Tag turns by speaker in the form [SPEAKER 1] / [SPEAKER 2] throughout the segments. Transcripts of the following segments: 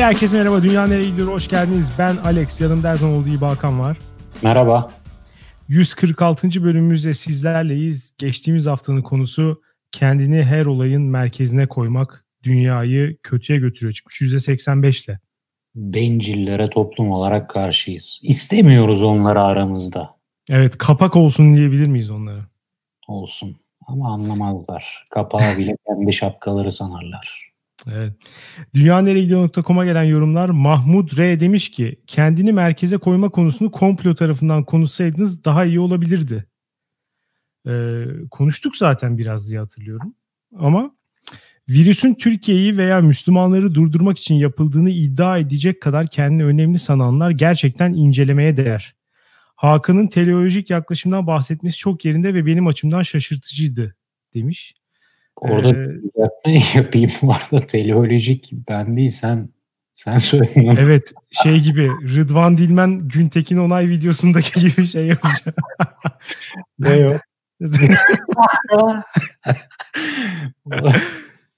[SPEAKER 1] Hey herkese merhaba. Dünya nereye gidiyor? Hoş geldiniz. Ben Alex. Yanımda her zaman olduğu gibi Hakan var.
[SPEAKER 2] Merhaba.
[SPEAKER 1] 146. bölümümüzde sizlerleyiz. Geçtiğimiz haftanın konusu kendini her olayın merkezine koymak dünyayı kötüye götürüyor. Çıkmış %85 ile.
[SPEAKER 2] Bencillere toplum olarak karşıyız. İstemiyoruz onları aramızda.
[SPEAKER 1] Evet kapak olsun diyebilir miyiz onlara?
[SPEAKER 2] Olsun. Ama anlamazlar. Kapağı bile kendi şapkaları sanarlar.
[SPEAKER 1] Evet. Dünyaneregidiyor.com'a gelen yorumlar Mahmut R demiş ki kendini merkeze koyma konusunu komplo tarafından konuşsaydınız daha iyi olabilirdi. Ee, konuştuk zaten biraz diye hatırlıyorum. Ama virüsün Türkiye'yi veya Müslümanları durdurmak için yapıldığını iddia edecek kadar kendini önemli sananlar gerçekten incelemeye değer. Hakan'ın teleolojik yaklaşımdan bahsetmesi çok yerinde ve benim açımdan şaşırtıcıydı demiş.
[SPEAKER 2] Orada ee, yapayım bu arada teleolojik ben değil sen sen söyledin.
[SPEAKER 1] Evet şey gibi Rıdvan Dilmen Güntekin onay videosundaki gibi şey yapacağım.
[SPEAKER 2] ne o?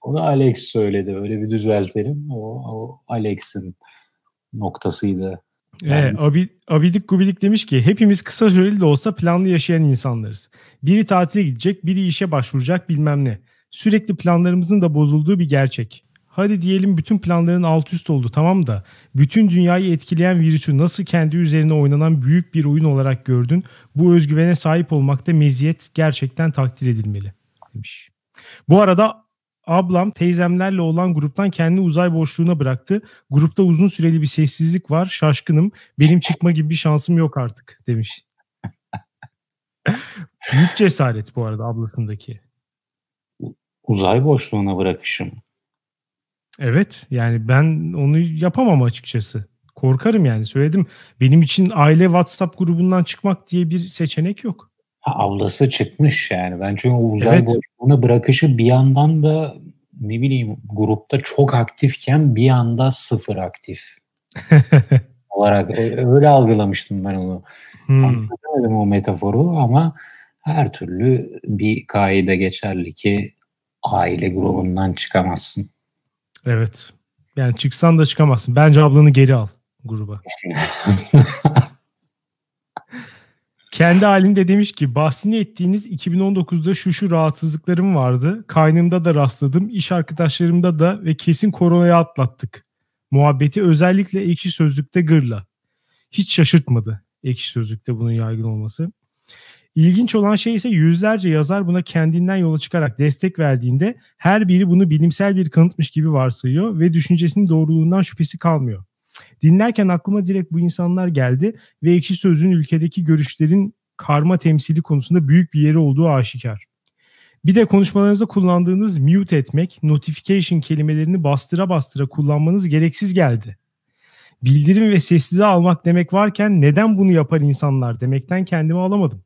[SPEAKER 2] Onu Alex söyledi. Öyle bir düzeltelim. O, o Alex'in noktasıydı.
[SPEAKER 1] Yani... Ee, abidik Gubidik demiş ki hepimiz kısa süreli de olsa planlı yaşayan insanlarız. Biri tatile gidecek, biri işe başvuracak bilmem ne. Sürekli planlarımızın da bozulduğu bir gerçek. Hadi diyelim bütün planların alt üst oldu tamam da bütün dünyayı etkileyen virüsü nasıl kendi üzerine oynanan büyük bir oyun olarak gördün? Bu özgüvene sahip olmakta meziyet gerçekten takdir edilmeli demiş. Bu arada ablam teyzemlerle olan gruptan kendini uzay boşluğuna bıraktı. Grupta uzun süreli bir sessizlik var. Şaşkınım. Benim çıkma gibi bir şansım yok artık demiş. Büyük cesaret bu arada ablasındaki.
[SPEAKER 2] Uzay boşluğuna bırakışım.
[SPEAKER 1] Evet yani ben onu yapamam açıkçası. Korkarım yani söyledim. Benim için aile WhatsApp grubundan çıkmak diye bir seçenek yok.
[SPEAKER 2] Ha, ablası çıkmış yani. Ben çünkü o uzay evet. boşluğuna bırakışı bir yandan da ne bileyim grupta çok aktifken bir anda sıfır aktif olarak öyle algılamıştım ben onu. Hmm. Anlamadım o metaforu ama her türlü bir kaide geçerli ki aile grubundan çıkamazsın.
[SPEAKER 1] Evet. Yani çıksan da çıkamazsın. Bence ablanı geri al gruba. Kendi halinde demiş ki bahsini ettiğiniz 2019'da şu şu rahatsızlıklarım vardı. Kaynımda da rastladım. iş arkadaşlarımda da ve kesin koronayı atlattık. Muhabbeti özellikle ekşi sözlükte gırla. Hiç şaşırtmadı ekşi sözlükte bunun yaygın olması. İlginç olan şey ise yüzlerce yazar buna kendinden yola çıkarak destek verdiğinde her biri bunu bilimsel bir kanıtmış gibi varsayıyor ve düşüncesinin doğruluğundan şüphesi kalmıyor. Dinlerken aklıma direkt bu insanlar geldi ve ekşi sözün ülkedeki görüşlerin karma temsili konusunda büyük bir yeri olduğu aşikar. Bir de konuşmalarınızda kullandığınız mute etmek, notification kelimelerini bastıra bastıra kullanmanız gereksiz geldi. Bildirim ve sessize almak demek varken neden bunu yapar insanlar demekten kendimi alamadım.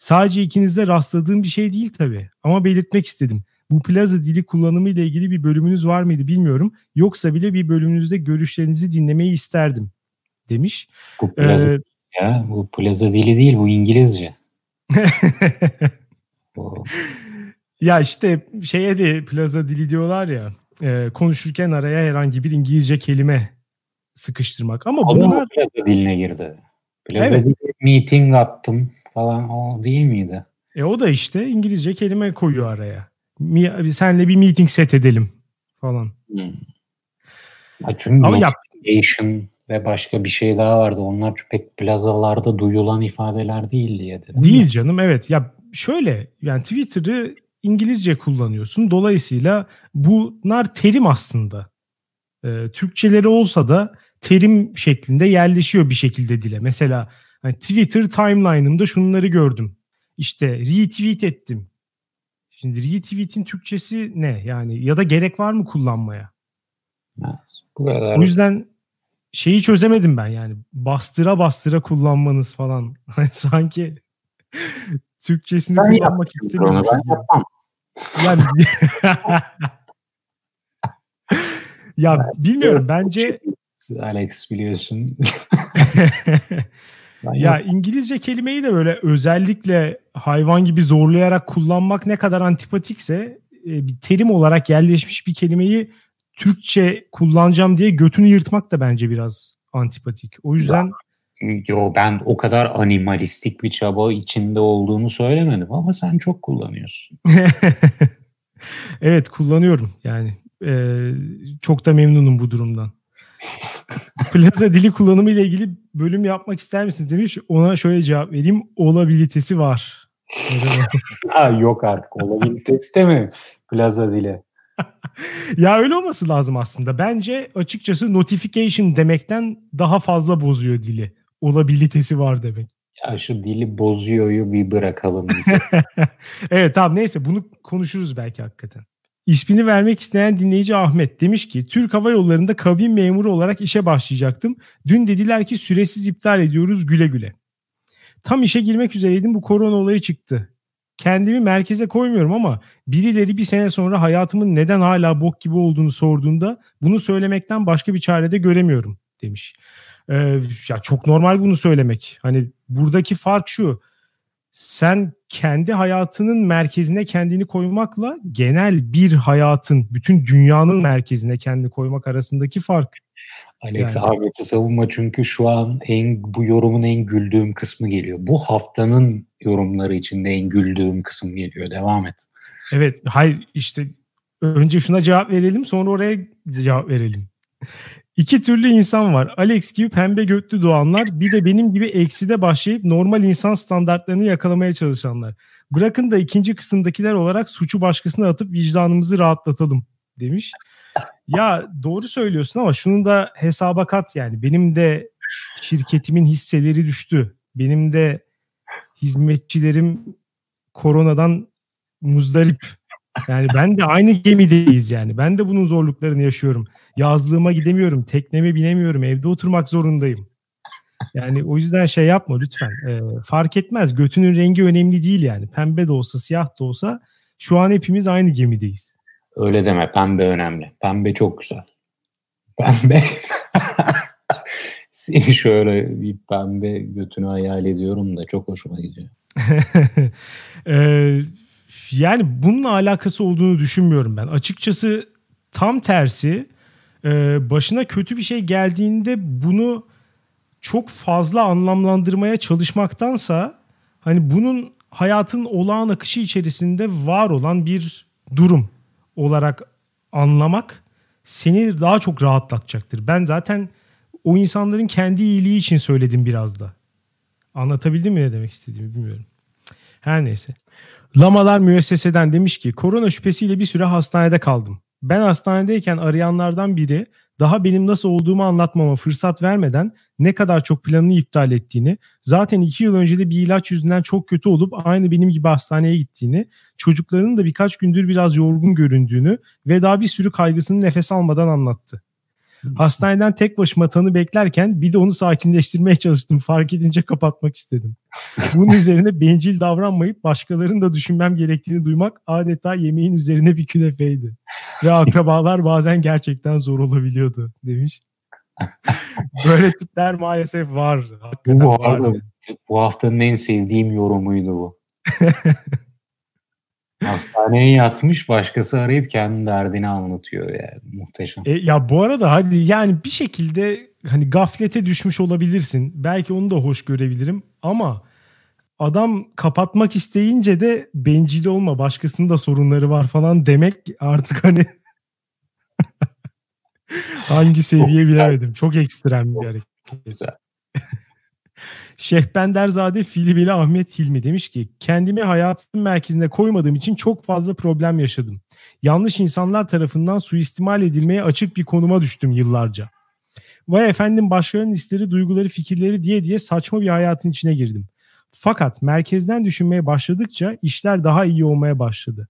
[SPEAKER 1] Sadece ikinizde rastladığım bir şey değil tabii ama belirtmek istedim. Bu plaza dili kullanımı ile ilgili bir bölümünüz var mıydı bilmiyorum. Yoksa bile bir bölümünüzde görüşlerinizi dinlemeyi isterdim demiş.
[SPEAKER 2] Bu plaza, ee, ya, bu plaza dili değil bu İngilizce.
[SPEAKER 1] ya işte şeye de plaza dili diyorlar ya e, konuşurken araya herhangi bir İngilizce kelime sıkıştırmak. Ama, Ama bunlar...
[SPEAKER 2] plaza diline girdi. Plaza evet. dili meeting attım falan o değil miydi?
[SPEAKER 1] E o da işte İngilizce kelime koyuyor araya. Senle bir meeting set edelim falan. Hmm.
[SPEAKER 2] Ya çünkü Ama yap. ve başka bir şey daha vardı. Onlar pek plazalarda duyulan ifadeler değil diye dedim.
[SPEAKER 1] Değil mi? canım evet. Ya şöyle yani Twitter'ı İngilizce kullanıyorsun. Dolayısıyla bunlar terim aslında. Ee, Türkçeleri olsa da terim şeklinde yerleşiyor bir şekilde dile. Mesela hani Twitter timeline'ımda şunları gördüm. İşte retweet ettim. Şimdi retweet'in Türkçesi ne? Yani ya da gerek var mı kullanmaya?
[SPEAKER 2] Evet, bu kadar.
[SPEAKER 1] O yüzden şeyi çözemedim ben yani. Bastıra bastıra kullanmanız falan. Sanki Türkçesini ben kullanmak istemiyorum. Ben yapmam. Yani ya bilmiyorum bence
[SPEAKER 2] Alex biliyorsun.
[SPEAKER 1] ya İngilizce kelimeyi de böyle özellikle hayvan gibi zorlayarak kullanmak ne kadar antipatikse e, bir terim olarak yerleşmiş bir kelimeyi Türkçe kullanacağım diye götünü yırtmak da bence biraz antipatik. O yüzden
[SPEAKER 2] Yo ben o kadar animalistik bir çaba içinde olduğunu söylemedim ama sen çok kullanıyorsun.
[SPEAKER 1] evet kullanıyorum yani. Ee, çok da memnunum bu durumdan. Plaza dili kullanımı ile ilgili bölüm yapmak ister misiniz demiş. Ona şöyle cevap vereyim. Olabilitesi var.
[SPEAKER 2] ha, yok artık olabilitesi de mi plaza dili?
[SPEAKER 1] ya öyle olması lazım aslında. Bence açıkçası notification demekten daha fazla bozuyor dili. Olabilitesi var demek.
[SPEAKER 2] Ya şu dili bozuyoryu bir bırakalım.
[SPEAKER 1] evet tamam neyse bunu konuşuruz belki hakikaten. İsmini vermek isteyen dinleyici Ahmet demiş ki Türk Hava Yolları'nda kabin memuru olarak işe başlayacaktım. Dün dediler ki süresiz iptal ediyoruz güle güle. Tam işe girmek üzereydim bu korona olayı çıktı. Kendimi merkeze koymuyorum ama birileri bir sene sonra hayatımın neden hala bok gibi olduğunu sorduğunda bunu söylemekten başka bir çare de göremiyorum demiş. Ee, ya çok normal bunu söylemek. Hani buradaki fark şu sen kendi hayatının merkezine kendini koymakla genel bir hayatın, bütün dünyanın merkezine kendini koymak arasındaki fark.
[SPEAKER 2] Alex yani. Ahmet'i savunma çünkü şu an en bu yorumun en güldüğüm kısmı geliyor. Bu haftanın yorumları içinde en güldüğüm kısım geliyor. Devam et.
[SPEAKER 1] Evet, hayır işte önce şuna cevap verelim sonra oraya cevap verelim. İki türlü insan var. Alex gibi pembe götlü doğanlar bir de benim gibi ekside başlayıp normal insan standartlarını yakalamaya çalışanlar. Bırakın da ikinci kısımdakiler olarak suçu başkasına atıp vicdanımızı rahatlatalım demiş. Ya doğru söylüyorsun ama şunu da hesaba kat yani. Benim de şirketimin hisseleri düştü. Benim de hizmetçilerim koronadan muzdarip. Yani ben de aynı gemideyiz yani. Ben de bunun zorluklarını yaşıyorum. Yazlığıma gidemiyorum, tekneme binemiyorum, evde oturmak zorundayım. Yani o yüzden şey yapma lütfen. E, fark etmez. Götünün rengi önemli değil yani. Pembe de olsa, siyah da olsa şu an hepimiz aynı gemideyiz.
[SPEAKER 2] Öyle deme. Pembe önemli. Pembe çok güzel. Pembe. Seni şöyle bir pembe götünü hayal ediyorum da çok hoşuma gidiyor.
[SPEAKER 1] ee, yani bununla alakası olduğunu düşünmüyorum ben. Açıkçası tam tersi e, başına kötü bir şey geldiğinde bunu çok fazla anlamlandırmaya çalışmaktansa hani bunun hayatın olağan akışı içerisinde var olan bir durum olarak anlamak seni daha çok rahatlatacaktır. Ben zaten o insanların kendi iyiliği için söyledim biraz da. Anlatabildim mi ne demek istediğimi bilmiyorum. Her neyse. Lamalar müesseseden demiş ki korona şüphesiyle bir süre hastanede kaldım. Ben hastanedeyken arayanlardan biri daha benim nasıl olduğumu anlatmama fırsat vermeden ne kadar çok planını iptal ettiğini, zaten iki yıl önce de bir ilaç yüzünden çok kötü olup aynı benim gibi hastaneye gittiğini, çocuklarının da birkaç gündür biraz yorgun göründüğünü ve daha bir sürü kaygısını nefes almadan anlattı. Hastaneden tek başıma tanı beklerken bir de onu sakinleştirmeye çalıştım. Fark edince kapatmak istedim. Bunun üzerine bencil davranmayıp başkalarını da düşünmem gerektiğini duymak adeta yemeğin üzerine bir künefeydi. Ve akrabalar bazen gerçekten zor olabiliyordu demiş. Böyle tipler maalesef var.
[SPEAKER 2] Hakikaten bu, var. bu haftanın en sevdiğim yorumuydu bu. Hastaneye yatmış başkası arayıp kendi derdini anlatıyor yani muhteşem.
[SPEAKER 1] E, ya bu arada hadi yani bir şekilde hani gaflete düşmüş olabilirsin. Belki onu da hoş görebilirim ama adam kapatmak isteyince de bencil olma başkasının da sorunları var falan demek artık hani hangi seviye bilemedim. Çok ekstrem bir hareket. Güzel. Şehbenderzade Filibeli Ahmet Hilmi demiş ki kendimi hayatın merkezine koymadığım için çok fazla problem yaşadım. Yanlış insanlar tarafından suistimal edilmeye açık bir konuma düştüm yıllarca. Vay efendim başkalarının hisleri, duyguları, fikirleri diye diye saçma bir hayatın içine girdim. Fakat merkezden düşünmeye başladıkça işler daha iyi olmaya başladı.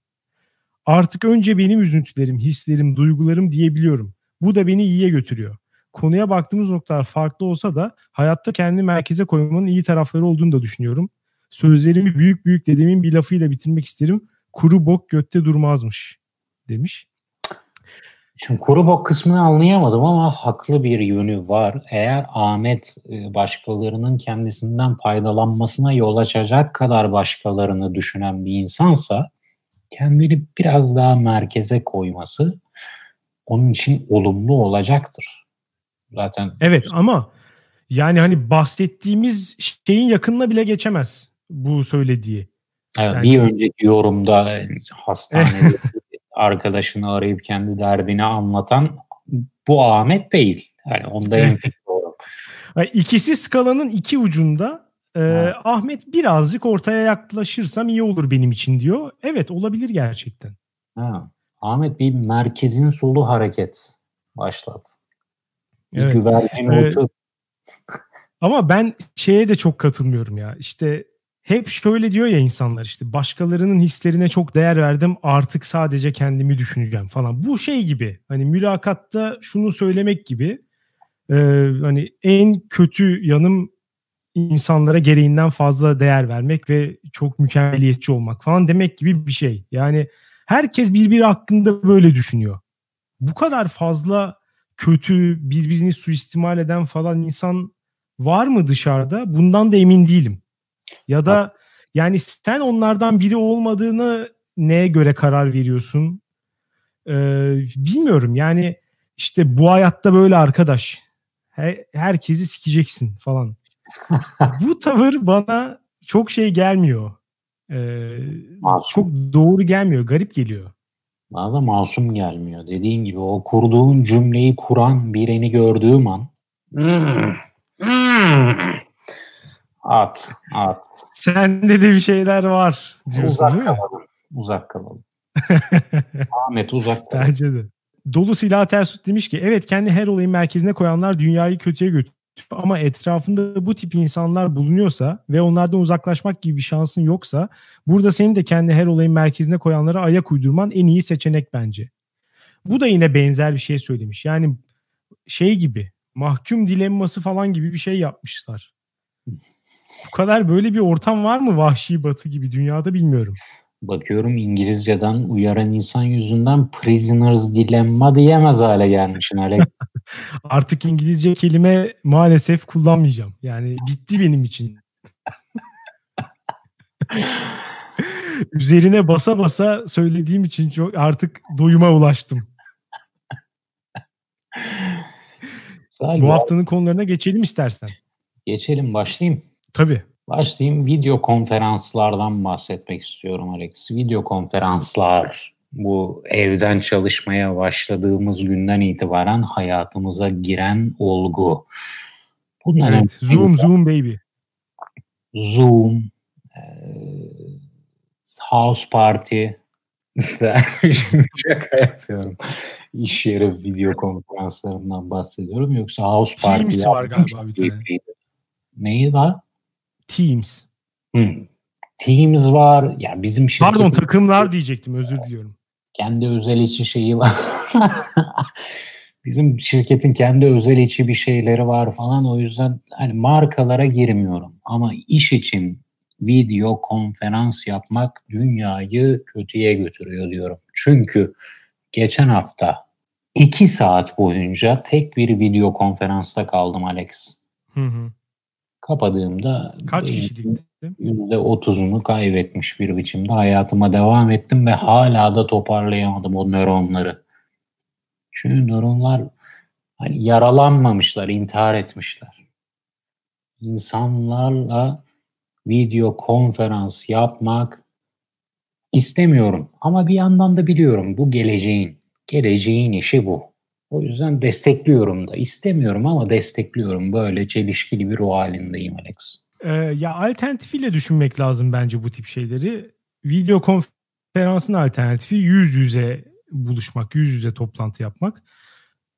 [SPEAKER 1] Artık önce benim üzüntülerim, hislerim, duygularım diyebiliyorum. Bu da beni iyiye götürüyor konuya baktığımız noktalar farklı olsa da hayatta kendi merkeze koymanın iyi tarafları olduğunu da düşünüyorum. Sözlerimi büyük büyük dedemin bir lafıyla bitirmek isterim. Kuru bok götte durmazmış demiş.
[SPEAKER 2] Şimdi kuru bok kısmını anlayamadım ama haklı bir yönü var. Eğer Ahmet e, başkalarının kendisinden faydalanmasına yol açacak kadar başkalarını düşünen bir insansa kendini biraz daha merkeze koyması onun için olumlu olacaktır. Zaten
[SPEAKER 1] Evet ama yani hani bahsettiğimiz şeyin yakınına bile geçemez bu söylediği.
[SPEAKER 2] Evet, yani... Bir önceki yorumda hastanede arkadaşını arayıp kendi derdini anlatan bu Ahmet değil. Yani onda en doğru.
[SPEAKER 1] İkisi skalanın iki ucunda. Ee, Ahmet birazcık ortaya yaklaşırsam iyi olur benim için diyor. Evet olabilir gerçekten.
[SPEAKER 2] Ha. Ahmet bir merkezin solu hareket başlat. Evet. güvercin
[SPEAKER 1] ee, Ama ben şeye de çok katılmıyorum ya. İşte hep şöyle diyor ya insanlar işte başkalarının hislerine çok değer verdim artık sadece kendimi düşüneceğim falan. Bu şey gibi hani mülakatta şunu söylemek gibi e, hani en kötü yanım insanlara gereğinden fazla değer vermek ve çok mükemmeliyetçi olmak falan demek gibi bir şey. Yani herkes birbiri hakkında böyle düşünüyor. Bu kadar fazla kötü birbirini suistimal eden falan insan var mı dışarıda? Bundan da emin değilim. Ya da yani sen onlardan biri olmadığını neye göre karar veriyorsun? Ee, bilmiyorum yani işte bu hayatta böyle arkadaş. He, herkesi sikeceksin falan. bu tavır bana çok şey gelmiyor. Ee, çok doğru gelmiyor. Garip geliyor.
[SPEAKER 2] Bana da masum gelmiyor. Dediğin gibi o kurduğun cümleyi kuran birini gördüğüm an hmm, hmm, at, at.
[SPEAKER 1] Sende de bir şeyler var
[SPEAKER 2] diyorsun uzak değil mi? Kalalım. Uzak kalalım. Ahmet uzak
[SPEAKER 1] kalalım. Bence de. Dolu silah tersut demiş ki evet kendi her olayın merkezine koyanlar dünyayı kötüye götürüyor. Ama etrafında bu tip insanlar bulunuyorsa ve onlardan uzaklaşmak gibi bir şansın yoksa burada senin de kendi her olayın merkezine koyanlara ayak uydurman en iyi seçenek bence. Bu da yine benzer bir şey söylemiş. Yani şey gibi mahkum dilemması falan gibi bir şey yapmışlar. Bu kadar böyle bir ortam var mı vahşi batı gibi dünyada bilmiyorum.
[SPEAKER 2] Bakıyorum İngilizceden uyaran insan yüzünden prisoners dilemma diyemez hale gelmişsin Alex.
[SPEAKER 1] Artık İngilizce kelime maalesef kullanmayacağım. Yani bitti benim için. Üzerine basa basa söylediğim için çok artık doyuma ulaştım. Bu haftanın konularına geçelim istersen.
[SPEAKER 2] Geçelim başlayayım.
[SPEAKER 1] Tabii.
[SPEAKER 2] Başlayayım video konferanslardan bahsetmek istiyorum Alex. Video konferanslar bu evden çalışmaya başladığımız günden itibaren hayatımıza giren olgu.
[SPEAKER 1] Bunlar evet, Zoom, Zoom baby.
[SPEAKER 2] Zoom, e, House Party, şaka yapıyorum. İş yeri video konferanslarından bahsediyorum. Yoksa House Party.
[SPEAKER 1] Teams var galiba bir tane.
[SPEAKER 2] Neyi var?
[SPEAKER 1] Teams.
[SPEAKER 2] Hmm. Teams var. Ya bizim
[SPEAKER 1] şirketin... Pardon takımlar diyecektim özür diliyorum.
[SPEAKER 2] Kendi özel içi şeyi var. bizim şirketin kendi özel içi bir şeyleri var falan. O yüzden hani markalara girmiyorum. Ama iş için video konferans yapmak dünyayı kötüye götürüyor diyorum. Çünkü geçen hafta iki saat boyunca tek bir video konferansta kaldım Alex. Hı hı. Kapadığımda
[SPEAKER 1] kaç kişilikti?
[SPEAKER 2] %30'unu kaybetmiş bir biçimde hayatıma devam ettim ve hala da toparlayamadım o nöronları. Çünkü nöronlar hani yaralanmamışlar, intihar etmişler. İnsanlarla video konferans yapmak istemiyorum ama bir yandan da biliyorum bu geleceğin geleceğin işi bu. O yüzden destekliyorum da. istemiyorum ama destekliyorum. Böyle çelişkili bir ruh halindeyim Alex.
[SPEAKER 1] Ee, ya alternatifiyle düşünmek lazım bence bu tip şeyleri. Video konferansın alternatifi yüz yüze buluşmak, yüz yüze toplantı yapmak.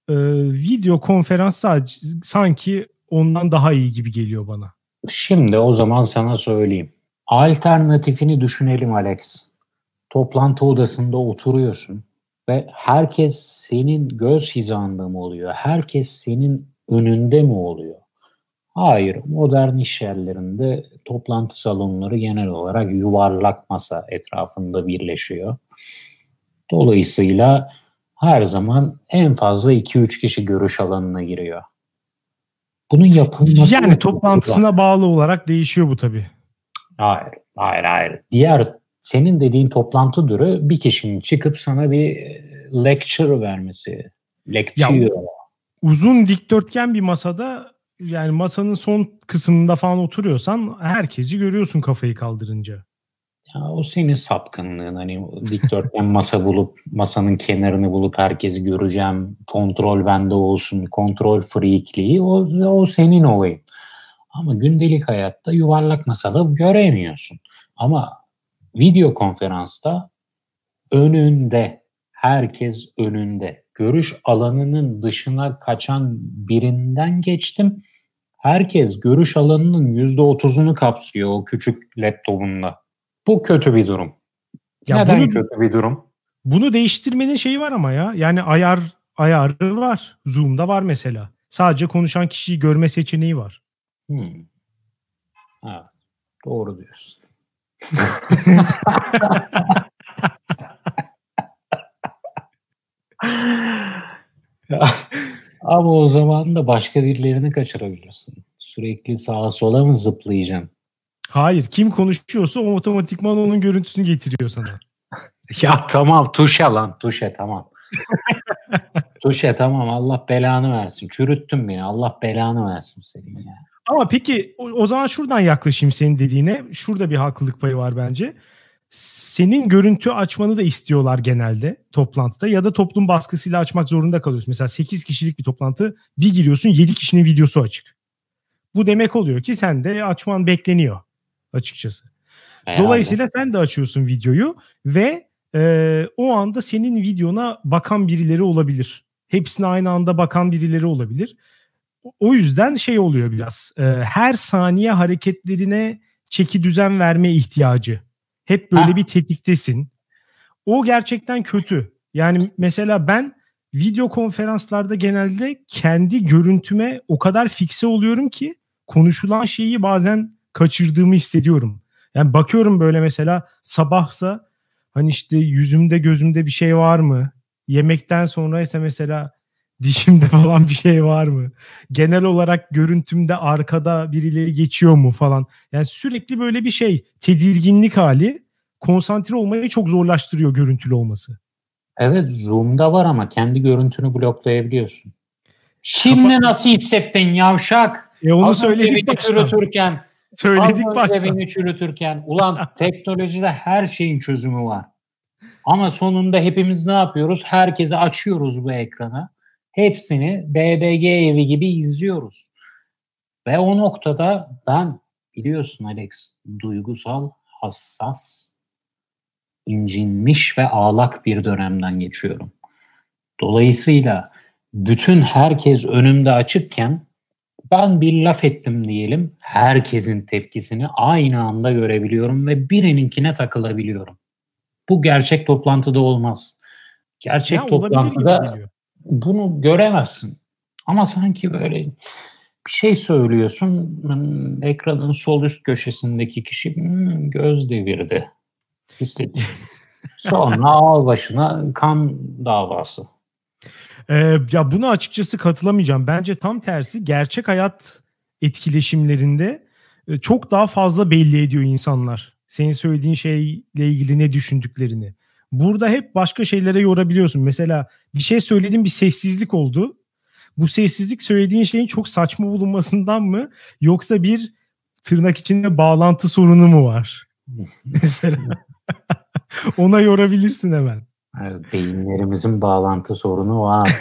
[SPEAKER 1] Ee, video konferans sadece sanki ondan daha iyi gibi geliyor bana.
[SPEAKER 2] Şimdi o zaman sana söyleyeyim. Alternatifini düşünelim Alex. Toplantı odasında oturuyorsun ve herkes senin göz hizanda mı oluyor? Herkes senin önünde mi oluyor? Hayır, modern iş yerlerinde toplantı salonları genel olarak yuvarlak masa etrafında birleşiyor. Dolayısıyla her zaman en fazla 2-3 kişi görüş alanına giriyor.
[SPEAKER 1] Bunun yapılması... Yani toplantısına bağlı olarak değişiyor bu tabii.
[SPEAKER 2] Hayır, hayır, hayır. Diğer senin dediğin toplantı türü bir kişinin çıkıp sana bir lecture vermesi. Lektüyor.
[SPEAKER 1] uzun dikdörtgen bir masada yani masanın son kısmında falan oturuyorsan herkesi görüyorsun kafayı kaldırınca.
[SPEAKER 2] Ya o senin sapkınlığın hani dikdörtgen masa bulup masanın kenarını bulup herkesi göreceğim kontrol bende olsun kontrol freakliği o, o senin olayın. Ama gündelik hayatta yuvarlak masada göremiyorsun. Ama video konferansta önünde herkes önünde görüş alanının dışına kaçan birinden geçtim. Herkes görüş alanının %30'unu kapsıyor o küçük laptopunda. Bu kötü bir durum. Ya Neden bunu, kötü bir durum?
[SPEAKER 1] Bunu değiştirmenin şeyi var ama ya. Yani ayar ayarı var. Zoom'da var mesela. Sadece konuşan kişiyi görme seçeneği var. Hmm.
[SPEAKER 2] Ha, doğru diyorsun. Ama o zaman da başka birilerini kaçırabilirsin. Sürekli sağa sola mı zıplayacaksın?
[SPEAKER 1] Hayır. Kim konuşuyorsa o otomatikman onun görüntüsünü getiriyor sana.
[SPEAKER 2] ya tamam tuşa lan tuşa tamam. tuşa tamam Allah belanı versin. Çürüttün beni Allah belanı versin senin ya.
[SPEAKER 1] Ama peki o, o zaman şuradan yaklaşayım senin dediğine. Şurada bir haklılık payı var bence. Senin görüntü açmanı da istiyorlar genelde toplantıda ya da toplum baskısıyla açmak zorunda kalıyorsun. Mesela 8 kişilik bir toplantı bir giriyorsun 7 kişinin videosu açık. Bu demek oluyor ki sen de açman bekleniyor açıkçası. Herhalde. Dolayısıyla sen de açıyorsun videoyu ve e, o anda senin videona bakan birileri olabilir. Hepsine aynı anda bakan birileri olabilir. O yüzden şey oluyor biraz. E, her saniye hareketlerine çeki düzen verme ihtiyacı. Hep böyle ha. bir tetiktesin. O gerçekten kötü. Yani mesela ben video konferanslarda genelde kendi görüntüme o kadar fikse oluyorum ki konuşulan şeyi bazen kaçırdığımı hissediyorum. Yani bakıyorum böyle mesela sabahsa hani işte yüzümde gözümde bir şey var mı? Yemekten sonra ise mesela dişimde falan bir şey var mı? Genel olarak görüntümde arkada birileri geçiyor mu falan. Yani sürekli böyle bir şey tedirginlik hali konsantre olmayı çok zorlaştırıyor görüntülü olması.
[SPEAKER 2] Evet Zoom'da var ama kendi görüntünü bloklayabiliyorsun. Şimdi Kapa- nasıl hissettin yavşak?
[SPEAKER 1] E onu Az söyledik
[SPEAKER 2] baştan. Çürütürken,
[SPEAKER 1] söyledik az baştan.
[SPEAKER 2] beni çürütürken. Ulan teknolojide her şeyin çözümü var. Ama sonunda hepimiz ne yapıyoruz? Herkese açıyoruz bu ekranı. Hepsini BBG evi gibi izliyoruz. Ve o noktada ben biliyorsun Alex duygusal, hassas, incinmiş ve ağlak bir dönemden geçiyorum. Dolayısıyla bütün herkes önümde açıkken ben bir laf ettim diyelim. Herkesin tepkisini aynı anda görebiliyorum ve birininkine takılabiliyorum. Bu gerçek toplantıda olmaz. Gerçek ya, toplantıda bunu göremezsin. Ama sanki böyle bir şey söylüyorsun. Hmm, ekranın sol üst köşesindeki kişi hmm, göz devirdi. Hissetti. Sonra al başına kan davası.
[SPEAKER 1] Ee, ya buna açıkçası katılamayacağım. Bence tam tersi gerçek hayat etkileşimlerinde e, çok daha fazla belli ediyor insanlar. Senin söylediğin şeyle ilgili ne düşündüklerini. Burada hep başka şeylere yorabiliyorsun. Mesela bir şey söyledin bir sessizlik oldu. Bu sessizlik söylediğin şeyin çok saçma bulunmasından mı yoksa bir tırnak içinde bağlantı sorunu mu var? Mesela ona yorabilirsin hemen.
[SPEAKER 2] Evet, beyinlerimizin bağlantı sorunu var.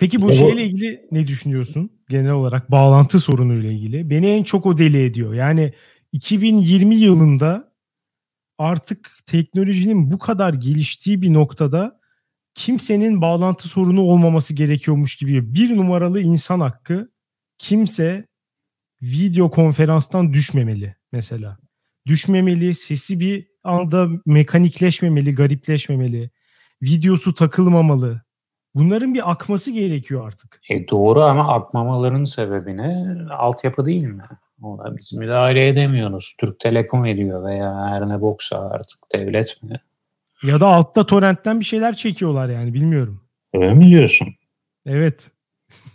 [SPEAKER 1] Peki bu şeyle ilgili ne düşünüyorsun? Genel olarak bağlantı sorunu ile ilgili. Beni en çok o deli ediyor. Yani 2020 yılında artık teknolojinin bu kadar geliştiği bir noktada kimsenin bağlantı sorunu olmaması gerekiyormuş gibi bir numaralı insan hakkı kimse video konferanstan düşmemeli mesela. Düşmemeli, sesi bir anda mekanikleşmemeli, garipleşmemeli. Videosu takılmamalı. Bunların bir akması gerekiyor artık.
[SPEAKER 2] E doğru ama akmamaların sebebini altyapı değil mi? Ona biz müdahale edemiyoruz. Türk Telekom ediyor veya her ne boksa artık devlet mi?
[SPEAKER 1] Ya da altta torrentten bir şeyler çekiyorlar yani bilmiyorum.
[SPEAKER 2] Öyle mi diyorsun?
[SPEAKER 1] Evet.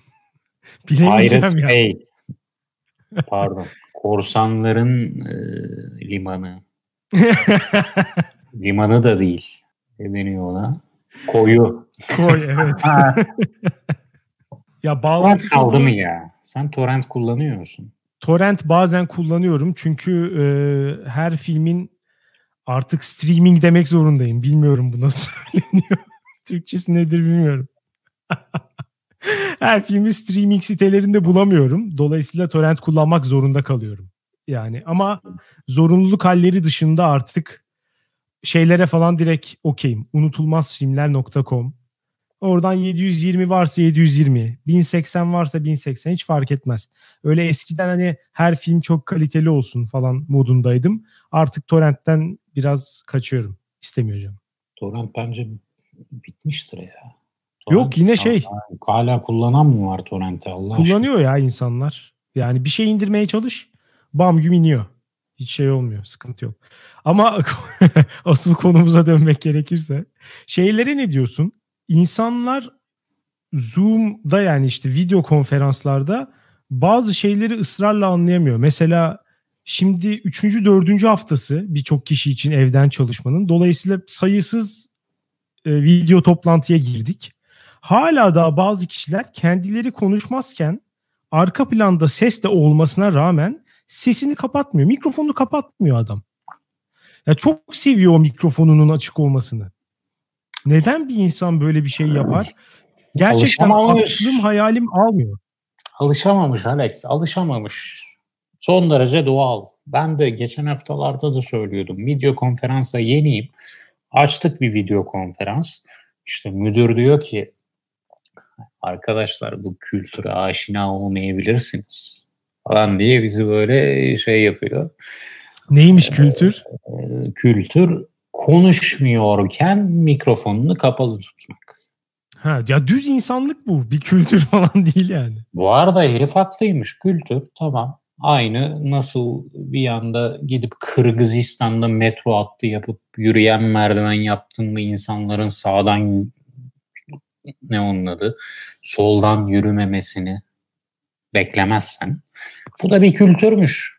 [SPEAKER 1] Bilemeyeceğim ya. Bey.
[SPEAKER 2] Pardon. Korsanların e, limanı. limanı da değil. Ne deniyor ona? Koyu.
[SPEAKER 1] Koy evet. ya
[SPEAKER 2] bağlantı kaldı mı ya? Sen torrent kullanıyor musun?
[SPEAKER 1] Torrent bazen kullanıyorum çünkü e, her filmin artık streaming demek zorundayım. Bilmiyorum bu nasıl söyleniyor. Türkçesi nedir bilmiyorum. her filmi streaming sitelerinde bulamıyorum. Dolayısıyla torrent kullanmak zorunda kalıyorum. Yani ama zorunluluk halleri dışında artık şeylere falan direkt okeyim. Unutulmazfilmler.com Oradan 720 varsa 720, 1080 varsa 1080 hiç fark etmez. Öyle eskiden hani her film çok kaliteli olsun falan modundaydım. Artık torrentten biraz kaçıyorum. İstemiyor canım.
[SPEAKER 2] Torrent bence bitmiştir ya.
[SPEAKER 1] Torrent Yok yine şey.
[SPEAKER 2] Hala kullanan mı var torrenti Allah
[SPEAKER 1] Kullanıyor aşkına. ya insanlar. Yani bir şey indirmeye çalış. Bam güm iniyor. Hiç şey olmuyor. Sıkıntı yok. Ama asıl konumuza dönmek gerekirse. Şeylere ne diyorsun? İnsanlar Zoom'da yani işte video konferanslarda bazı şeyleri ısrarla anlayamıyor. Mesela şimdi 3. 4. haftası birçok kişi için evden çalışmanın. Dolayısıyla sayısız e, video toplantıya girdik. Hala daha bazı kişiler kendileri konuşmazken arka planda ses de olmasına rağmen sesini kapatmıyor. Mikrofonunu kapatmıyor adam. Ya çok seviyor o mikrofonunun açık olmasını. Neden bir insan böyle bir şey yapar? Gerçekten aklım hayalim almıyor.
[SPEAKER 2] Alışamamış Alex, alışamamış. Son derece doğal. Ben de geçen haftalarda da söylüyordum. Video konferansa yeniyim. Açtık bir video konferans. İşte müdür diyor ki arkadaşlar bu kültüre aşina olmayabilirsiniz falan diye bizi böyle şey yapıyor.
[SPEAKER 1] Neymiş kültür?
[SPEAKER 2] Ee, kültür konuşmuyorken mikrofonunu kapalı tutmak.
[SPEAKER 1] Ha, ya düz insanlık bu. Bir kültür falan değil yani.
[SPEAKER 2] Bu arada herif haklıymış. Kültür tamam. Aynı nasıl bir yanda gidip Kırgızistan'da metro hattı yapıp yürüyen merdiven yaptığında insanların sağdan ne onun adı soldan yürümemesini beklemezsen bu da bir kültürmüş.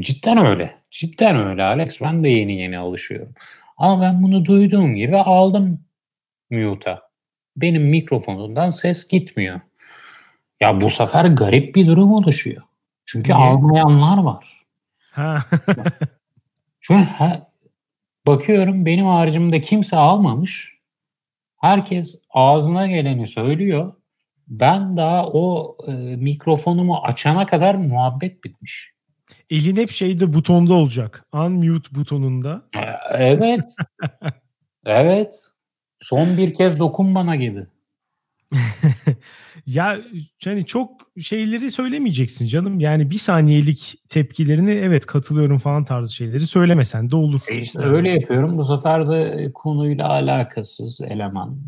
[SPEAKER 2] Cidden öyle. Cidden öyle Alex. Ben de yeni yeni alışıyorum. Ama ben bunu duyduğum gibi aldım mute'a. Benim mikrofonumdan ses gitmiyor. Ya bu sefer garip bir durum oluşuyor. Çünkü Niye? almayanlar var. Ha. Çünkü ha, bakıyorum benim haricimde kimse almamış. Herkes ağzına geleni söylüyor. Ben daha o e, mikrofonumu açana kadar muhabbet bitmiş.
[SPEAKER 1] Elin hep şeyde butonda olacak. Unmute butonunda.
[SPEAKER 2] Evet. evet. Son bir kez dokun bana gibi.
[SPEAKER 1] ya yani çok şeyleri söylemeyeceksin canım. Yani bir saniyelik tepkilerini evet katılıyorum falan tarzı şeyleri söylemesen de olur.
[SPEAKER 2] E işte öyle yapıyorum. Bu sefer de konuyla alakasız eleman.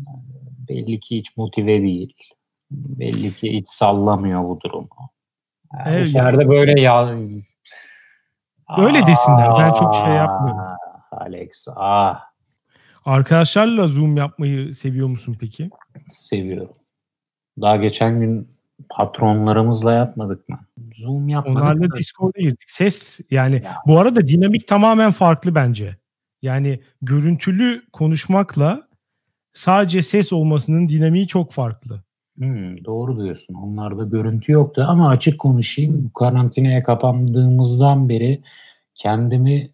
[SPEAKER 2] Belli ki hiç motive değil. Belli ki hiç sallamıyor bu durumu. Yani evet, yani. böyle ya
[SPEAKER 1] Öyle desinler. Ben çok şey yapmıyorum.
[SPEAKER 2] Alex ah.
[SPEAKER 1] Arkadaşlarla Zoom yapmayı seviyor musun peki?
[SPEAKER 2] Seviyorum. Daha geçen gün patronlarımızla yapmadık mı? Zoom yapmadık.
[SPEAKER 1] Onlarla da. Discord'a girdik. Ses yani ya. bu arada dinamik tamamen farklı bence. Yani görüntülü konuşmakla sadece ses olmasının dinamiği çok farklı.
[SPEAKER 2] Hmm, doğru diyorsun. Onlarda görüntü yoktu ama açık konuşayım. Karantinaya kapandığımızdan beri kendimi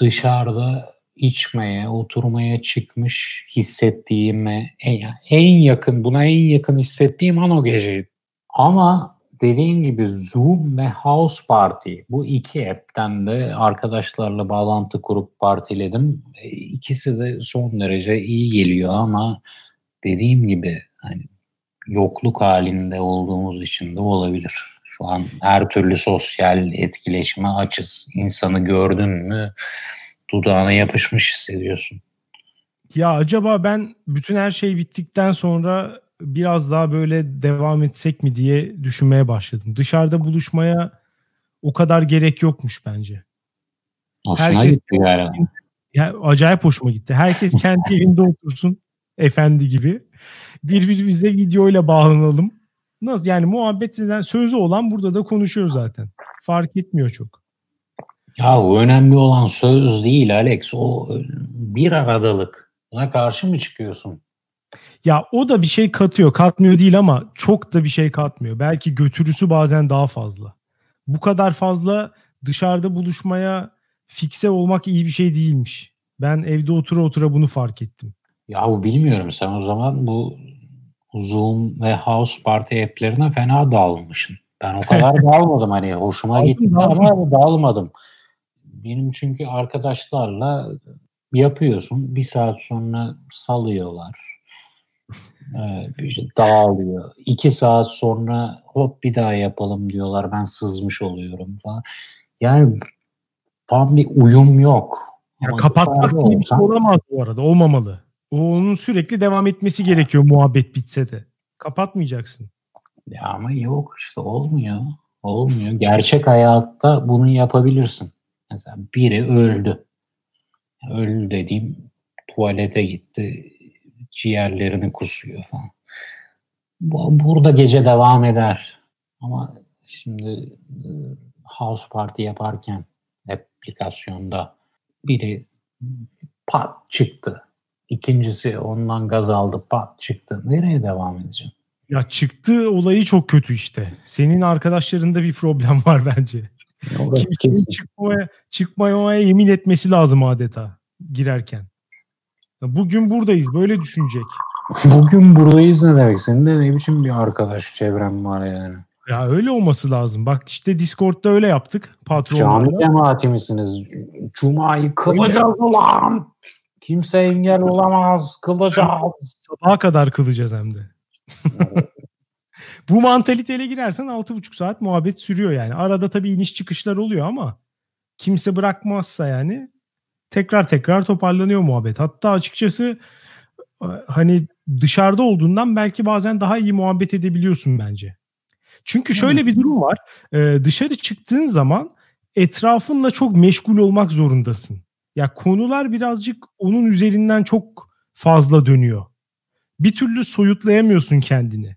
[SPEAKER 2] dışarıda içmeye, oturmaya çıkmış hissettiğime en, en yakın, buna en yakın hissettiğim an o geceydi. Ama dediğin gibi Zoom ve House Party bu iki app'ten de arkadaşlarla bağlantı kurup partiledim. E, ikisi de son derece iyi geliyor ama dediğim gibi hani yokluk halinde olduğumuz için de olabilir. Şu an her türlü sosyal etkileşime açız. İnsanı gördün mü dudağına yapışmış hissediyorsun.
[SPEAKER 1] Ya acaba ben bütün her şey bittikten sonra biraz daha böyle devam etsek mi diye düşünmeye başladım. Dışarıda buluşmaya o kadar gerek yokmuş bence.
[SPEAKER 2] Hoşuna Herkes gitti yani.
[SPEAKER 1] Ya, acayip hoşuma gitti. Herkes kendi evinde otursun efendi gibi birbirimize videoyla bağlanalım. Nasıl yani muhabbetinden sözü olan burada da konuşuyor zaten. Fark etmiyor çok.
[SPEAKER 2] Ya önemli olan söz değil Alex. O bir aradalık. Buna karşı mı çıkıyorsun?
[SPEAKER 1] Ya o da bir şey katıyor. Katmıyor değil ama çok da bir şey katmıyor. Belki götürüsü bazen daha fazla. Bu kadar fazla dışarıda buluşmaya fikse olmak iyi bir şey değilmiş. Ben evde otura otura bunu fark ettim.
[SPEAKER 2] Ya bu bilmiyorum sen o zaman bu Zoom ve House Party app'lerine fena dağılmışsın. Ben o kadar dağılmadım hani hoşuma gitti ama dağılmadım. Benim çünkü arkadaşlarla yapıyorsun. Bir saat sonra salıyorlar. Ee, şey dağılıyor. İki saat sonra hop bir daha yapalım diyorlar. Ben sızmış oluyorum falan. Yani tam bir uyum yok.
[SPEAKER 1] Ya kapatmak diye bir şey olamaz bu arada. Olmamalı. O onun sürekli devam etmesi gerekiyor muhabbet bitse de. Kapatmayacaksın.
[SPEAKER 2] Ya ama yok işte olmuyor. Olmuyor. Gerçek hayatta bunu yapabilirsin. Mesela biri öldü. Öldü dediğim tuvalete gitti. Ciğerlerini kusuyor falan. Burada gece devam eder. Ama şimdi e, house party yaparken aplikasyonda biri pat çıktı. İkincisi ondan gaz aldı pat çıktı. Nereye devam edeceğim?
[SPEAKER 1] Ya çıktı olayı çok kötü işte. Senin arkadaşlarında bir problem var bence. Kimsenin çıkmaya, çıkmamaya yemin etmesi lazım adeta girerken. Bugün buradayız böyle düşünecek.
[SPEAKER 2] Bugün buradayız ne demek? Senin de ne biçim bir arkadaş çevrem var yani.
[SPEAKER 1] Ya öyle olması lazım. Bak işte Discord'da öyle yaptık
[SPEAKER 2] patronlarla. Cami cemaati misiniz? Cuma'yı kılacağız ulan. Kimse engel olamaz. Kılacağız.
[SPEAKER 1] Sabaha kadar kılacağız hem de. Bu mantaliteyle girersen 6,5 saat muhabbet sürüyor yani. Arada tabii iniş çıkışlar oluyor ama kimse bırakmazsa yani tekrar tekrar toparlanıyor muhabbet. Hatta açıkçası hani dışarıda olduğundan belki bazen daha iyi muhabbet edebiliyorsun bence. Çünkü şöyle bir durum var. Ee, dışarı çıktığın zaman etrafınla çok meşgul olmak zorundasın. Ya konular birazcık onun üzerinden çok fazla dönüyor. Bir türlü soyutlayamıyorsun kendini.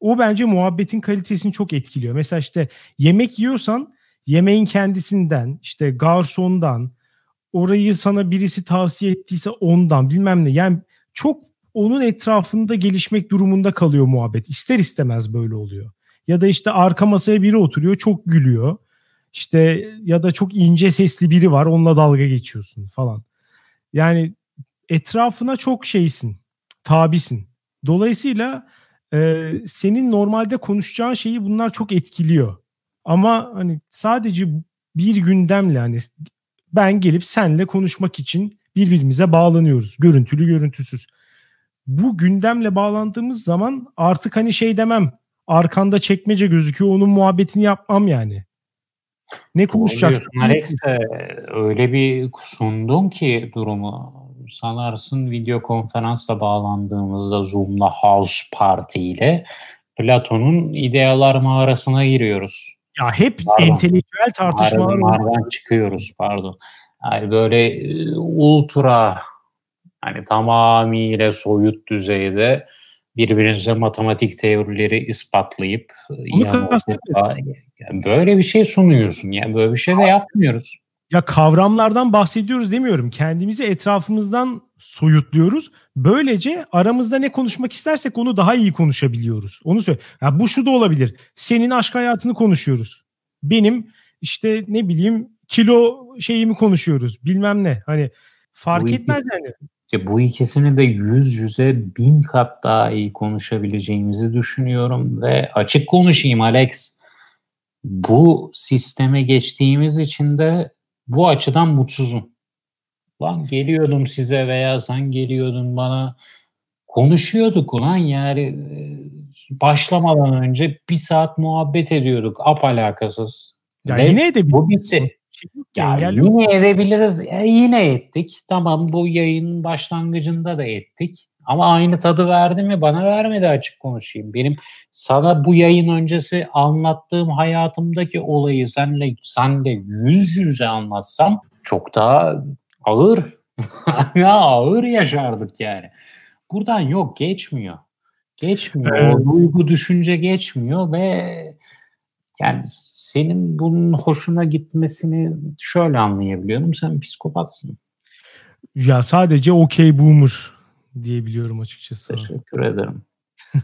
[SPEAKER 1] O bence muhabbetin kalitesini çok etkiliyor. Mesela işte yemek yiyorsan yemeğin kendisinden, işte garsondan, orayı sana birisi tavsiye ettiyse ondan bilmem ne. Yani çok onun etrafında gelişmek durumunda kalıyor muhabbet. İster istemez böyle oluyor. Ya da işte arka masaya biri oturuyor çok gülüyor. İşte ya da çok ince sesli biri var onunla dalga geçiyorsun falan. Yani etrafına çok şeysin, tabisin. Dolayısıyla e, senin normalde konuşacağın şeyi bunlar çok etkiliyor. Ama hani sadece bir gündemle hani ben gelip senle konuşmak için birbirimize bağlanıyoruz. Görüntülü görüntüsüz. Bu gündemle bağlandığımız zaman artık hani şey demem. Arkanda çekmece gözüküyor onun muhabbetini yapmam yani. Ne konuşacaksın?
[SPEAKER 2] Alex öyle bir sundun ki durumu. Sanarsın video konferansla bağlandığımızda Zoom'la House Party ile Platon'un idealar mağarasına giriyoruz.
[SPEAKER 1] Ya hep pardon. entelektüel tartışmalar
[SPEAKER 2] Mağaradan çıkıyoruz pardon. Yani böyle e, ultra hani tamamıyla soyut düzeyde birbirinize matematik teorileri ispatlayıp yani böyle bir şey sunuyorsun. Yani böyle bir şey de yapmıyoruz.
[SPEAKER 1] Ya kavramlardan bahsediyoruz demiyorum. Kendimizi etrafımızdan soyutluyoruz. Böylece aramızda ne konuşmak istersek onu daha iyi konuşabiliyoruz. Onu söyle. Ya bu şu da olabilir. Senin aşk hayatını konuşuyoruz. Benim işte ne bileyim kilo şeyimi konuşuyoruz. Bilmem ne. Hani fark bu etmez iki, yani.
[SPEAKER 2] İşte bu ikisini de yüz yüze bin kat daha iyi konuşabileceğimizi düşünüyorum ve açık konuşayım Alex. Bu sisteme geçtiğimiz için de bu açıdan mutsuzum. Lan geliyordum size veya sen geliyordun bana konuşuyorduk ulan yani e, başlamadan önce bir saat muhabbet ediyorduk apalakasız.
[SPEAKER 1] Ya Ve yine de
[SPEAKER 2] bu bitti. Ya yine edebiliriz. E, yine ettik. Tamam bu yayının başlangıcında da ettik. Ama aynı tadı verdi mi? Bana vermedi açık konuşayım. Benim sana bu yayın öncesi anlattığım hayatımdaki olayı senle senle yüz yüze anlatsam çok daha ağır ya ağır yaşardık yani. Buradan yok geçmiyor. Geçmiyor. Evet. O duygu düşünce geçmiyor ve yani senin bunun hoşuna gitmesini şöyle anlayabiliyorum. Sen psikopatsın.
[SPEAKER 1] Ya sadece okey boomer diyebiliyorum açıkçası.
[SPEAKER 2] Teşekkür ederim.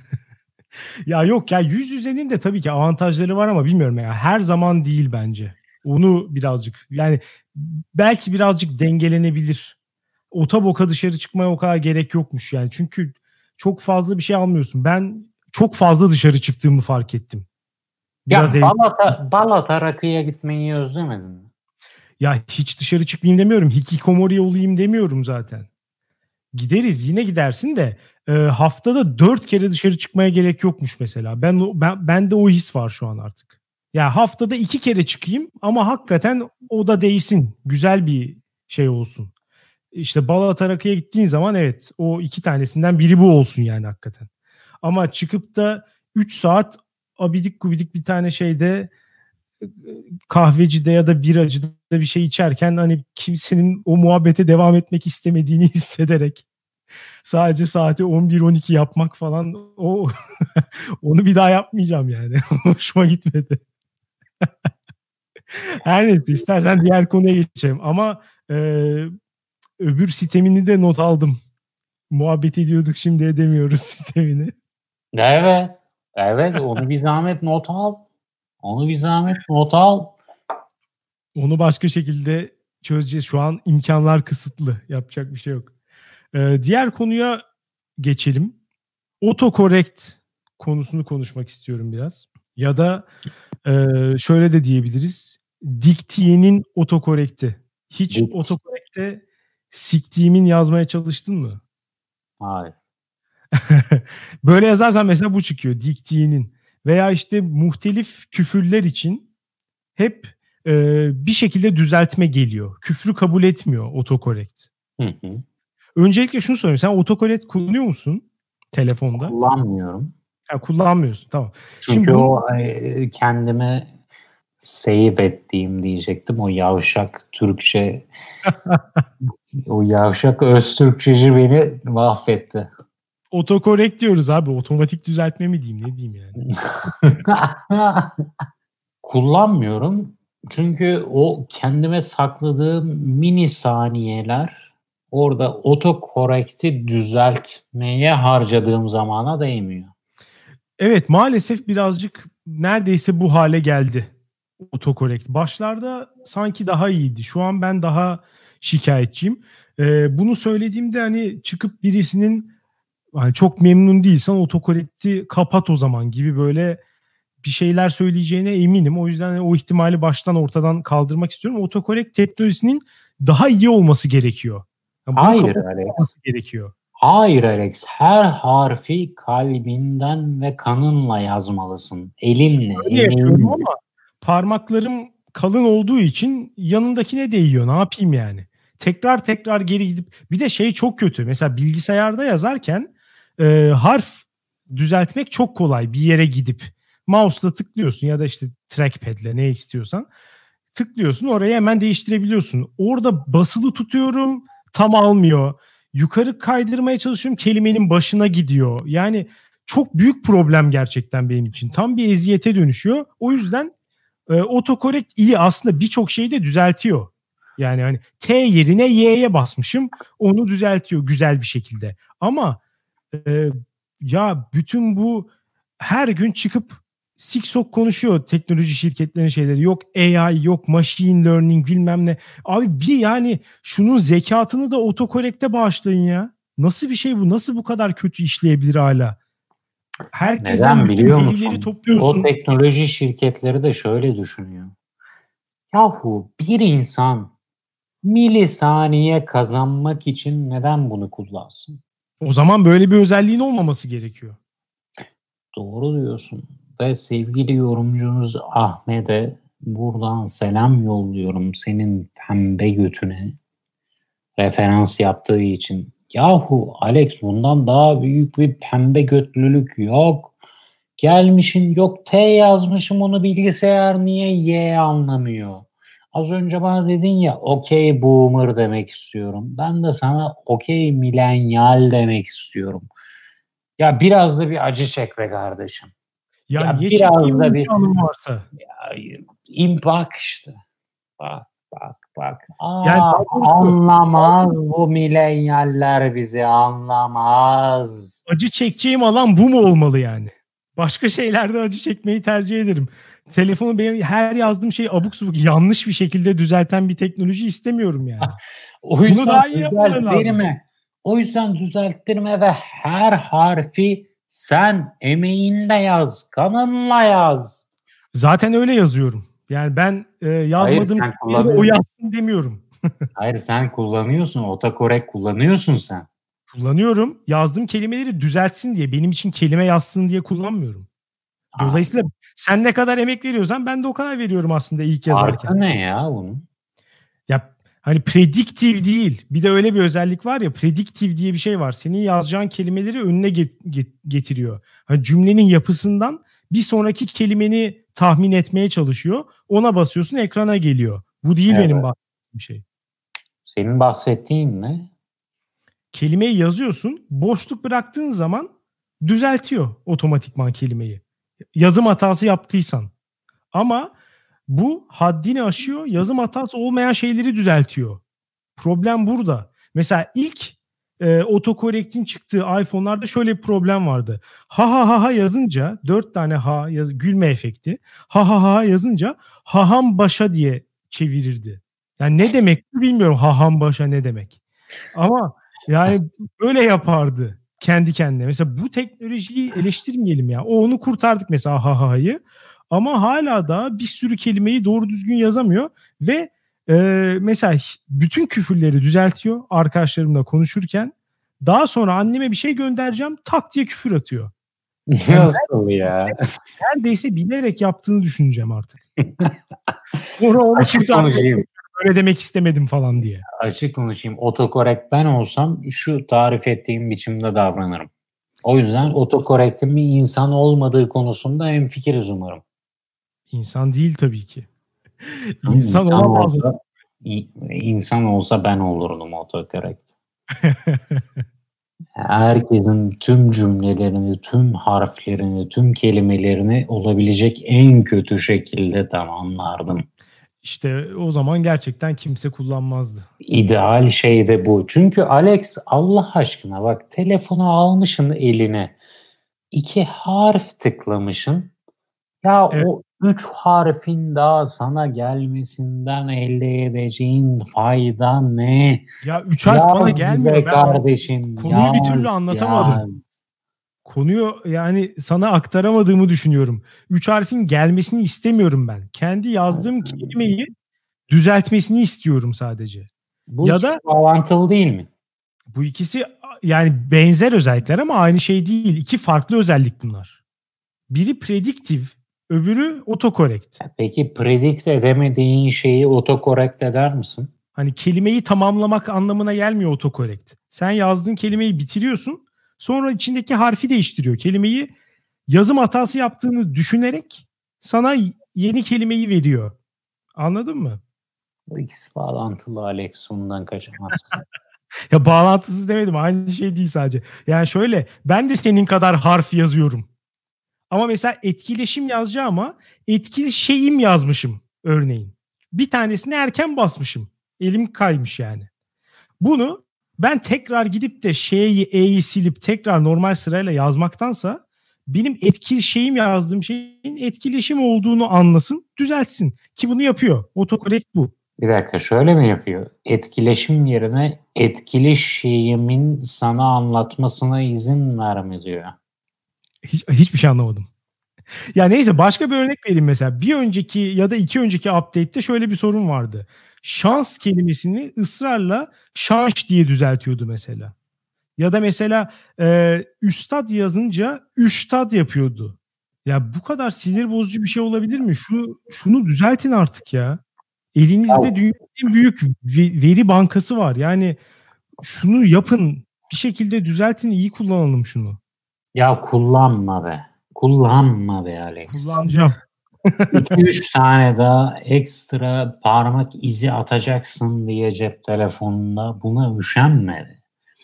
[SPEAKER 1] ya yok ya yüz yüzenin de tabii ki avantajları var ama bilmiyorum ya her zaman değil bence. Onu birazcık yani belki birazcık dengelenebilir. Ota boka dışarı çıkmaya o kadar gerek yokmuş yani. Çünkü çok fazla bir şey almıyorsun. Ben çok fazla dışarı çıktığımı fark ettim.
[SPEAKER 2] Biraz ya Balata, Balata rakıya gitmeyi özlemedin mi?
[SPEAKER 1] Ya hiç dışarı çıkmayayım demiyorum. Hikikomori olayım demiyorum zaten. Gideriz yine gidersin de e, haftada dört kere dışarı çıkmaya gerek yokmuş mesela. Ben, ben bende o his var şu an artık. Ya haftada iki kere çıkayım ama hakikaten o da değsin. Güzel bir şey olsun. İşte Balata rakıya gittiğin zaman evet o iki tanesinden biri bu olsun yani hakikaten. Ama çıkıp da 3 saat abidik gubidik bir tane şeyde kahvecide ya da biracıda bir şey içerken hani kimsenin o muhabbete devam etmek istemediğini hissederek sadece saati 11-12 yapmak falan o onu bir daha yapmayacağım yani. Hoşuma gitmedi. Her neyse istersen diğer konuya geçelim ama e, öbür sitemini de not aldım. Muhabbet ediyorduk şimdi edemiyoruz sitemini.
[SPEAKER 2] Evet. Evet onu bir zahmet not al. Onu bir zahmet not al.
[SPEAKER 1] Onu başka şekilde çözeceğiz. Şu an imkanlar kısıtlı. Yapacak bir şey yok. Ee, diğer konuya geçelim. Autocorrect konusunu konuşmak istiyorum biraz. Ya da e, şöyle de diyebiliriz. Diktiye'nin otokorekti. Hiç Dikt. otokorekte siktiğimin yazmaya çalıştın mı?
[SPEAKER 2] Hayır.
[SPEAKER 1] Böyle yazarsan mesela bu çıkıyor. Diktiye'nin. Veya işte muhtelif küfürler için hep e, bir şekilde düzeltme geliyor. Küfrü kabul etmiyor autocorrect. Hı hı. Öncelikle şunu sorayım. Sen autocorrect kullanıyor musun telefonda?
[SPEAKER 2] Kullanmıyorum.
[SPEAKER 1] Ha, kullanmıyorsun tamam.
[SPEAKER 2] Çünkü Şimdi bu... o e, kendime save ettiğim diyecektim. O yavşak Türkçe o yavşak öz Türkçeci beni mahvetti.
[SPEAKER 1] Otokorekt diyoruz abi. Otomatik düzeltme mi diyeyim ne diyeyim yani.
[SPEAKER 2] Kullanmıyorum. Çünkü o kendime sakladığım mini saniyeler orada otokorekti düzeltmeye harcadığım zamana değmiyor.
[SPEAKER 1] Evet maalesef birazcık neredeyse bu hale geldi otokorekt. Başlarda sanki daha iyiydi. Şu an ben daha şikayetçiyim. Ee, bunu söylediğimde hani çıkıp birisinin yani çok memnun değilsen otokorekti kapat o zaman gibi böyle bir şeyler söyleyeceğine eminim. O yüzden o ihtimali baştan ortadan kaldırmak istiyorum. Otokorekt teknolojisinin daha iyi olması gerekiyor.
[SPEAKER 2] Yani Hayır Alex.
[SPEAKER 1] Gerekiyor.
[SPEAKER 2] Hayır Alex. Her harfi kalbinden ve kanınla yazmalısın. Elinle, Öyle emeğinle. ama
[SPEAKER 1] parmaklarım kalın olduğu için yanındakine değiyor. Ne yapayım yani? Tekrar tekrar geri gidip bir de şey çok kötü. Mesela bilgisayarda yazarken e, harf düzeltmek çok kolay. Bir yere gidip mouse'la tıklıyorsun ya da işte trackpad'le ne istiyorsan tıklıyorsun oraya hemen değiştirebiliyorsun. Orada basılı tutuyorum tam almıyor. Yukarı kaydırmaya çalışıyorum kelimenin başına gidiyor. Yani çok büyük problem gerçekten benim için. Tam bir eziyete dönüşüyor. O yüzden e, otokorekt iyi aslında birçok şeyi de düzeltiyor. Yani hani T yerine Y'ye basmışım onu düzeltiyor güzel bir şekilde. Ama e, ya bütün bu her gün çıkıp siksok konuşuyor teknoloji şirketlerinin şeyleri. Yok AI, yok machine learning bilmem ne. Abi bir yani şunun zekatını da otokorekte bağışlayın ya. Nasıl bir şey bu? Nasıl bu kadar kötü işleyebilir hala?
[SPEAKER 2] Herkesten Neden biliyor musun? Topluyorsun. O teknoloji şirketleri de şöyle düşünüyor. Yahu bir insan milisaniye kazanmak için neden bunu kullansın?
[SPEAKER 1] O zaman böyle bir özelliğin olmaması gerekiyor.
[SPEAKER 2] Doğru diyorsun. Ve sevgili yorumcunuz Ahmet'e buradan selam yolluyorum senin pembe götüne referans yaptığı için. Yahu Alex bundan daha büyük bir pembe götlülük yok. Gelmişin yok T yazmışım onu bilgisayar niye Y anlamıyor. Az önce bana dedin ya okey boomer demek istiyorum. Ben de sana okey milenyal demek istiyorum. Ya biraz da bir acı çek be kardeşim.
[SPEAKER 1] Ya, ya biraz da bir varsa.
[SPEAKER 2] Ya, bak işte. Bak, bak bak. Aa, yani, anlamaz bu milenyaller bizi anlamaz.
[SPEAKER 1] Acı çekeceğim alan bu mu olmalı yani? Başka şeylerde acı çekmeyi tercih ederim. Telefonu benim her yazdığım şey abuk subuk yanlış bir şekilde düzelten bir teknoloji istemiyorum yani.
[SPEAKER 2] o yüzden Bunu daha iyi düzelttirme. O yüzden düzelttirme ve her harfi sen emeğinle yaz, kanınla yaz.
[SPEAKER 1] Zaten öyle yazıyorum. Yani ben e, yazmadığım Hayır, o yazsın demiyorum.
[SPEAKER 2] Hayır sen kullanıyorsun. Otokorek kullanıyorsun sen.
[SPEAKER 1] Kullanıyorum. Yazdığım kelimeleri düzeltsin diye. Benim için kelime yazsın diye kullanmıyorum. Dolayısıyla Aa. sen ne kadar emek veriyorsan ben de o kadar veriyorum aslında ilk yazarken.
[SPEAKER 2] Farkı ne ya bunun?
[SPEAKER 1] Ya hani prediktif değil. Bir de öyle bir özellik var ya prediktif diye bir şey var. Senin yazacağın kelimeleri önüne get- get- getiriyor. Hani cümlenin yapısından bir sonraki kelimeni tahmin etmeye çalışıyor. Ona basıyorsun ekrana geliyor. Bu değil evet. benim bahsettiğim şey.
[SPEAKER 2] Senin bahsettiğin ne?
[SPEAKER 1] Kelimeyi yazıyorsun. Boşluk bıraktığın zaman düzeltiyor otomatikman kelimeyi. Yazım hatası yaptıysan. Ama bu haddini aşıyor. Yazım hatası olmayan şeyleri düzeltiyor. Problem burada. Mesela ilk e, otokorrektin çıktığı iPhone'larda şöyle bir problem vardı. Ha ha ha ha yazınca dört tane ha yaz, gülme efekti. Ha ha ha yazınca haham başa diye çevirirdi. Yani ne demek bilmiyorum haham başa ne demek. Ama yani öyle yapardı kendi kendine. Mesela bu teknolojiyi eleştirmeyelim ya. O onu kurtardık mesela ha ha'yı. Ama hala da bir sürü kelimeyi doğru düzgün yazamıyor ve e, mesela bütün küfürleri düzeltiyor arkadaşlarımla konuşurken. Daha sonra anneme bir şey göndereceğim tak diye küfür atıyor.
[SPEAKER 2] Nasıl ya?
[SPEAKER 1] Neredeyse bilerek yaptığını düşüneceğim artık. Sonra onu konuşayım. Öyle demek istemedim falan diye.
[SPEAKER 2] Açık konuşayım. Otokorekt ben olsam şu tarif ettiğim biçimde davranırım. O yüzden otokorektin bir insan olmadığı konusunda en fikiriz umarım.
[SPEAKER 1] İnsan değil tabii ki. İnsan, insan olamaz. Olsa,
[SPEAKER 2] insan olsa ben olurdum otokorekt. Herkesin tüm cümlelerini, tüm harflerini, tüm kelimelerini olabilecek en kötü şekilde tamamlardım.
[SPEAKER 1] İşte o zaman gerçekten kimse kullanmazdı.
[SPEAKER 2] İdeal şey de bu. Çünkü Alex Allah aşkına bak telefonu almışsın eline. iki harf tıklamışsın. Ya evet. o üç harfin daha sana gelmesinden elde edeceğin fayda ne?
[SPEAKER 1] Ya üç harf yaz bana gelmiyor. Ben kardeşim. Konuyu yaz, bir türlü anlatamadım. Yaz. Konuyu yani sana aktaramadığımı düşünüyorum. Üç harfin gelmesini istemiyorum ben. Kendi yazdığım kelimeyi düzeltmesini istiyorum sadece.
[SPEAKER 2] Bu ya da bağlantılı değil mi?
[SPEAKER 1] Bu ikisi yani benzer özellikler ama aynı şey değil. İki farklı özellik bunlar. Biri prediktif, Öbürü otokorekt.
[SPEAKER 2] Peki predict edemediğin şeyi otokorekt eder misin?
[SPEAKER 1] Hani kelimeyi tamamlamak anlamına gelmiyor otokorekt. Sen yazdığın kelimeyi bitiriyorsun. Sonra içindeki harfi değiştiriyor. Kelimeyi yazım hatası yaptığını düşünerek sana yeni kelimeyi veriyor. Anladın mı?
[SPEAKER 2] Bu ikisi bağlantılı Alex. Ondan kaçamazsın.
[SPEAKER 1] ya bağlantısız demedim. Aynı şey değil sadece. Yani şöyle ben de senin kadar harf yazıyorum. Ama mesela etkileşim yazacağım ama etkili şeyim yazmışım örneğin. Bir tanesini erken basmışım. Elim kaymış yani. Bunu ben tekrar gidip de şeyi E'yi silip tekrar normal sırayla yazmaktansa benim etkili şeyim yazdığım şeyin etkileşim olduğunu anlasın, düzeltsin. Ki bunu yapıyor. Otokorekt bu.
[SPEAKER 2] Bir dakika şöyle mi yapıyor? Etkileşim yerine etkili şeyimin sana anlatmasına izin verme diyor.
[SPEAKER 1] Hiç, hiçbir şey anlamadım. ya neyse başka bir örnek vereyim mesela. Bir önceki ya da iki önceki update'te şöyle bir sorun vardı. Şans kelimesini ısrarla şans diye düzeltiyordu mesela. Ya da mesela e, üstad yazınca üştad yapıyordu. Ya bu kadar sinir bozucu bir şey olabilir mi? Şu şunu düzeltin artık ya. Elinizde dünyanın en büyük veri bankası var. Yani şunu yapın. Bir şekilde düzeltin, iyi kullanalım şunu.
[SPEAKER 2] Ya kullanma be. Kullanma be Alex.
[SPEAKER 1] Kullanacağım.
[SPEAKER 2] 2-3 tane daha ekstra parmak izi atacaksın diye cep telefonunda buna üşenme.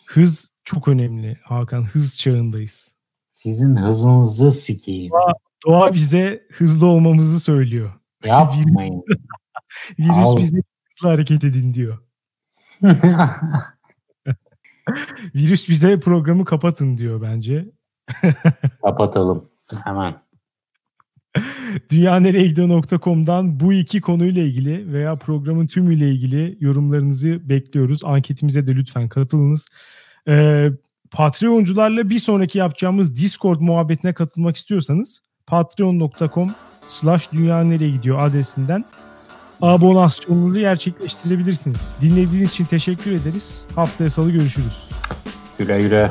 [SPEAKER 1] Hız çok önemli Hakan. Hız çağındayız.
[SPEAKER 2] Sizin hızınızı sikeyim.
[SPEAKER 1] Doğa, doğa bize hızlı olmamızı söylüyor.
[SPEAKER 2] Yapmayın.
[SPEAKER 1] Virüs Al. bize hızlı hareket edin diyor. Virüs bize programı kapatın diyor bence.
[SPEAKER 2] Kapatalım. Hemen.
[SPEAKER 1] Dünyanereyegidiyor.com'dan bu iki konuyla ilgili veya programın tümüyle ilgili yorumlarınızı bekliyoruz. Anketimize de lütfen katılınız. Ee, Patreoncularla bir sonraki yapacağımız Discord muhabbetine katılmak istiyorsanız patreon.com slash dünya nereye gidiyor adresinden abonasyonunuzu gerçekleştirebilirsiniz. Dinlediğiniz için teşekkür ederiz. Haftaya salı görüşürüz.
[SPEAKER 2] Güle güle.